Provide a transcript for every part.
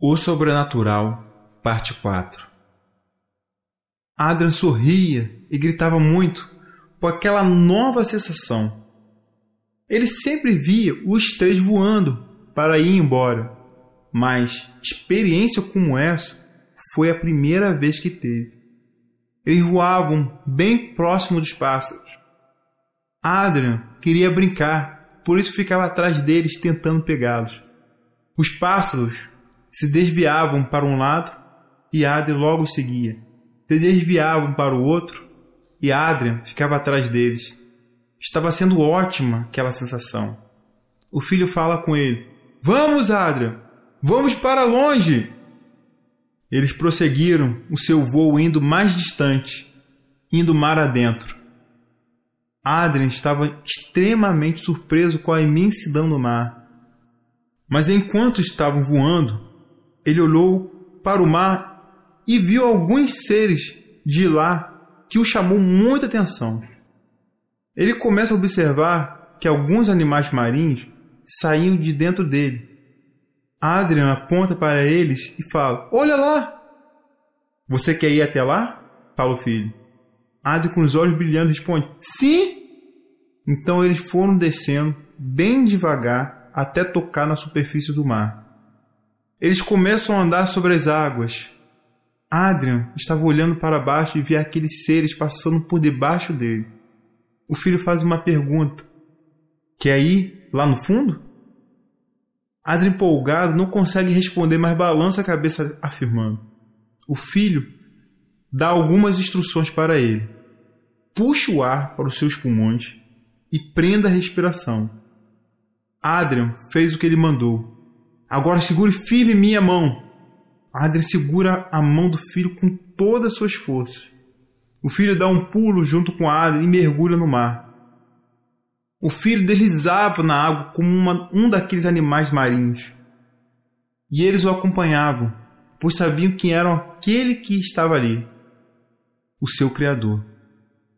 O Sobrenatural, Parte 4 Adrian sorria e gritava muito por aquela nova sensação. Ele sempre via os três voando para ir embora, mas experiência como essa foi a primeira vez que teve. Eles voavam bem próximo dos pássaros. Adrian queria brincar, por isso ficava atrás deles tentando pegá-los. Os pássaros se desviavam para um lado e Adrian logo seguia. Se desviavam para o outro e Adrian ficava atrás deles. Estava sendo ótima aquela sensação. O filho fala com ele: Vamos, Adrian! Vamos para longe! Eles prosseguiram o seu voo indo mais distante, indo mar adentro. Adrian estava extremamente surpreso com a imensidão do mar. Mas enquanto estavam voando, ele olhou para o mar e viu alguns seres de lá que o chamou muita atenção. Ele começa a observar que alguns animais marinhos saíam de dentro dele. Adrian aponta para eles e fala: Olha lá! Você quer ir até lá? Fala o filho. Adrian, com os olhos brilhando, responde: Sim! Então eles foram descendo bem devagar até tocar na superfície do mar. Eles começam a andar sobre as águas. Adrian estava olhando para baixo e via aqueles seres passando por debaixo dele. O filho faz uma pergunta: Quer ir lá no fundo? Adrian, empolgado, não consegue responder, mas balança a cabeça, afirmando. O filho dá algumas instruções para ele. Puxe o ar para os seus pulmões e prenda a respiração. Adrian fez o que ele mandou Agora segure firme minha mão. Adrien segura a mão do filho com todas as suas forças. O filho dá um pulo junto com Adrien e mergulha no mar. O filho deslizava na água como uma, um daqueles animais marinhos. E eles o acompanhavam, pois sabiam quem era aquele que estava ali, o seu Criador,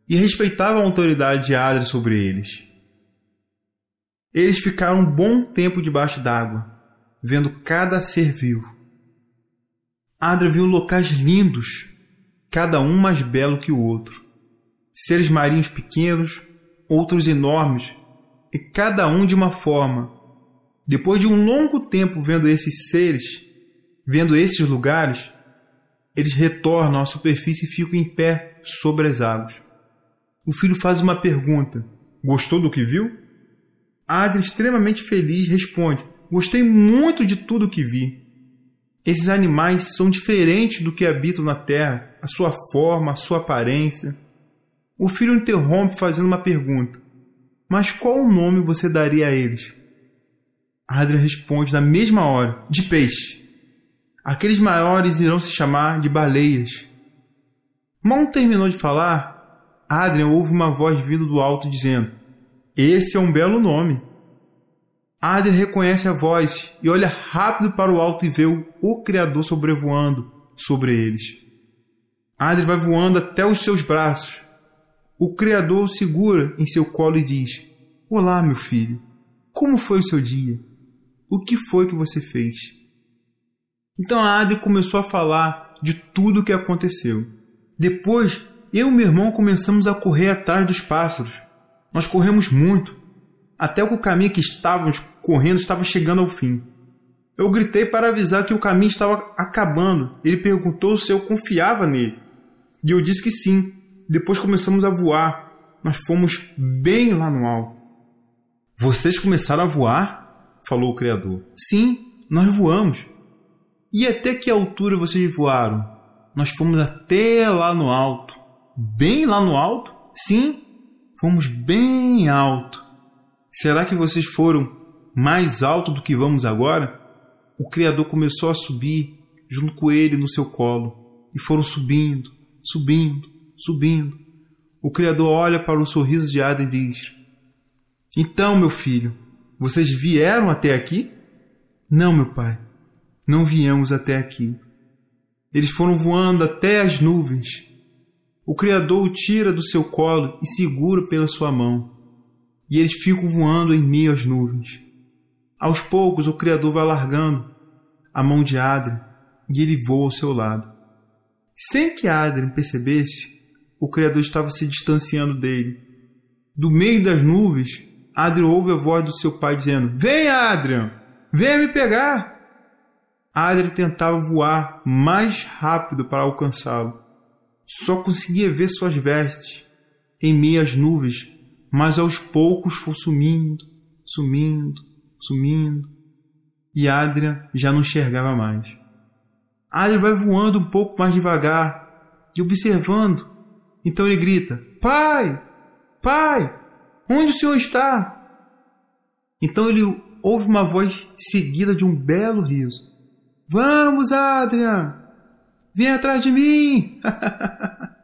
e respeitavam a autoridade de Adrien sobre eles. Eles ficaram um bom tempo debaixo d'água, vendo cada ser vivo. Adra viu locais lindos, cada um mais belo que o outro. Seres marinhos pequenos, outros enormes, e cada um de uma forma. Depois de um longo tempo vendo esses seres, vendo esses lugares, eles retornam à superfície e ficam em pé sobre as águas. O filho faz uma pergunta: Gostou do que viu? Adra, extremamente feliz, responde: Gostei muito de tudo que vi. Esses animais são diferentes do que habitam na Terra, a sua forma, a sua aparência. O filho interrompe fazendo uma pergunta: Mas qual o nome você daria a eles? Adrian responde na mesma hora: De peixe. Aqueles maiores irão se chamar de baleias. Mal terminou de falar, Adrian ouve uma voz vindo do alto dizendo: Esse é um belo nome. Adrien reconhece a voz e olha rápido para o alto e vê o Criador sobrevoando sobre eles. Adrien vai voando até os seus braços. O Criador o segura em seu colo e diz: Olá, meu filho. Como foi o seu dia? O que foi que você fez? Então a Adrien começou a falar de tudo o que aconteceu. Depois, eu e meu irmão começamos a correr atrás dos pássaros. Nós corremos muito até que o caminho que estávamos correndo estava chegando ao fim. Eu gritei para avisar que o caminho estava acabando. Ele perguntou se eu confiava nele. E eu disse que sim. Depois começamos a voar. Nós fomos bem lá no alto. Vocês começaram a voar? falou o Criador. Sim, nós voamos. E até que altura vocês voaram? Nós fomos até lá no alto. Bem lá no alto? Sim, fomos bem alto. Será que vocês foram mais alto do que vamos agora? O Criador começou a subir junto com ele no seu colo e foram subindo, subindo, subindo. O Criador olha para o sorriso de Ada e diz: Então, meu filho, vocês vieram até aqui? Não, meu pai, não viemos até aqui. Eles foram voando até as nuvens. O Criador o tira do seu colo e segura pela sua mão e eles ficam voando em meio às nuvens. Aos poucos, o Criador vai largando a mão de Adrien e ele voa ao seu lado. Sem que Adrien percebesse, o Criador estava se distanciando dele. Do meio das nuvens, Adrien ouve a voz do seu pai dizendo: Venha, Adrien! Venha me pegar! Adrien tentava voar mais rápido para alcançá-lo. Só conseguia ver suas vestes em meio às nuvens, mas aos poucos foi sumindo, sumindo, sumindo. E Adrian já não enxergava mais. Adrian vai voando um pouco mais devagar e observando. Então ele grita: Pai! Pai! Onde o senhor está? Então ele ouve uma voz seguida de um belo riso. Vamos, Adrian! Vem atrás de mim!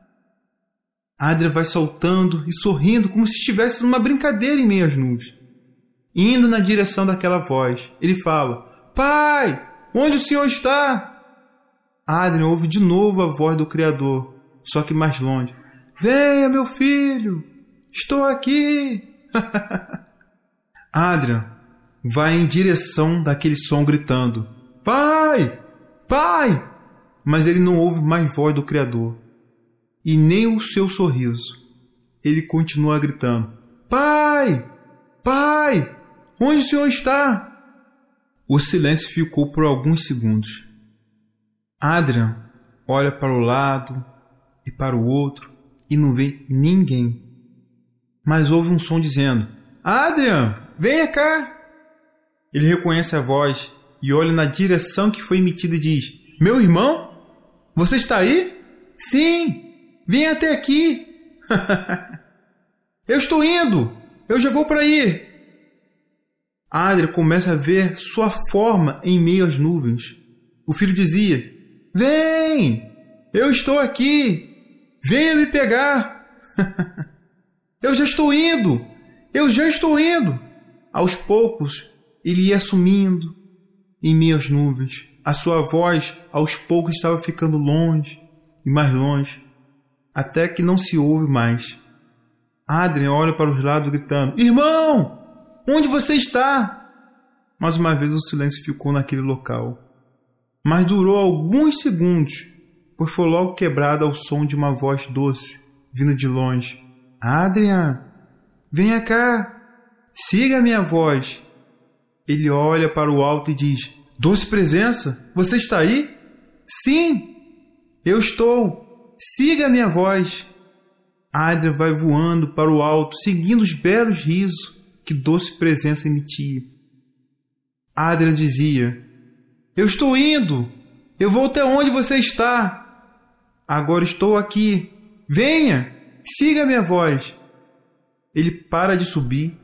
Adrian vai saltando e sorrindo como se estivesse numa brincadeira em meio às nuvens. Indo na direção daquela voz, ele fala: Pai, onde o senhor está? Adrian ouve de novo a voz do Criador, só que mais longe. Venha, meu filho, estou aqui. Adrian vai em direção daquele som gritando: Pai! Pai! Mas ele não ouve mais voz do Criador e nem o seu sorriso. Ele continua gritando: Pai! Pai! Onde o senhor está? O silêncio ficou por alguns segundos. Adrian olha para o lado e para o outro e não vê ninguém. Mas ouve um som dizendo: Adrian, venha cá! Ele reconhece a voz e olha na direção que foi emitida e diz: Meu irmão? Você está aí? Sim! Venha até aqui! eu estou indo! Eu já vou para aí! Adria começa a ver sua forma em meio às nuvens. O filho dizia: Vem! Eu estou aqui! Venha me pegar! eu já estou indo! Eu já estou indo! Aos poucos, ele ia sumindo em meio às nuvens. A sua voz, aos poucos, estava ficando longe e mais longe, até que não se ouve mais. Adrien olha para os lados gritando: Irmão! Onde você está? Mais uma vez o silêncio ficou naquele local. Mas durou alguns segundos, pois foi logo quebrado ao som de uma voz doce, vindo de longe. Adrian, venha cá, siga a minha voz. Ele olha para o alto e diz: Doce presença, você está aí? Sim, eu estou. Siga a minha voz. Adria vai voando para o alto, seguindo os belos risos que doce presença emitia. Adria dizia: Eu estou indo. Eu vou até onde você está. Agora estou aqui. Venha, siga a minha voz. Ele para de subir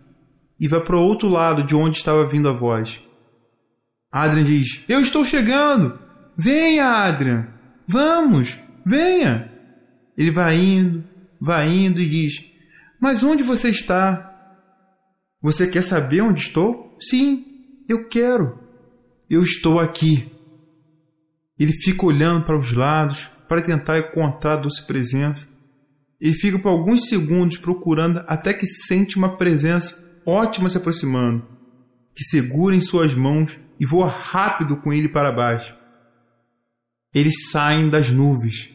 e vai para o outro lado de onde estava vindo a voz. Adrian diz: Eu estou chegando! Venha, Adrian! Vamos! Venha! Ele vai indo, vai indo e diz: Mas onde você está? Você quer saber onde estou? Sim, eu quero. Eu estou aqui. Ele fica olhando para os lados para tentar encontrar a doce presença. Ele fica por alguns segundos procurando até que sente uma presença ótima se aproximando, que segura em suas mãos e voa rápido com ele para baixo. Eles saem das nuvens.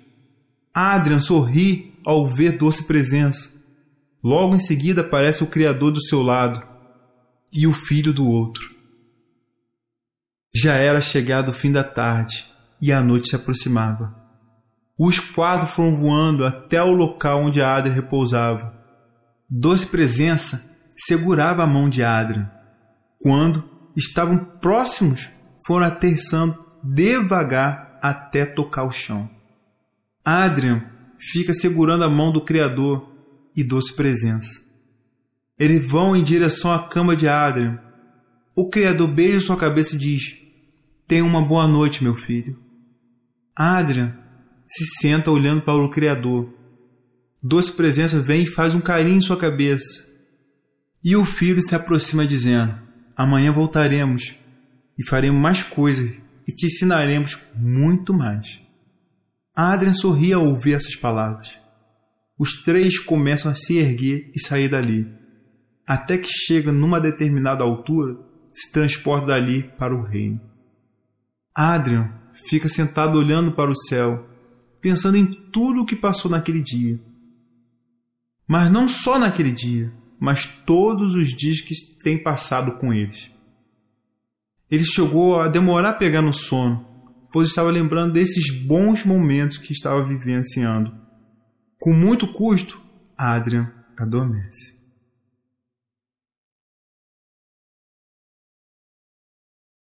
Adrian sorri ao ver doce presença. Logo em seguida aparece o Criador do seu lado e o filho do outro. Já era chegado o fim da tarde e a noite se aproximava. Os quatro foram voando até o local onde Adrian repousava. Doce presença segurava a mão de Adrian. Quando estavam próximos, foram aterrissando devagar até tocar o chão. Adrian fica segurando a mão do Criador e doce presença. Eles vão em direção à cama de Adrian. O Criador beija sua cabeça e diz: Tenha uma boa noite, meu filho. Adrian se senta olhando para o Criador. Doce presença vem e faz um carinho em sua cabeça. E o filho se aproxima dizendo: Amanhã voltaremos e faremos mais coisas e te ensinaremos muito mais. Adrian sorri ao ouvir essas palavras. Os três começam a se erguer e sair dali, até que chega numa determinada altura, se transporta dali para o reino. Adrian fica sentado olhando para o céu, pensando em tudo o que passou naquele dia. Mas não só naquele dia, mas todos os dias que tem passado com eles. Ele chegou a demorar a pegar no sono, pois estava lembrando desses bons momentos que estava vivenciando. Com muito custo, Adrian adormece.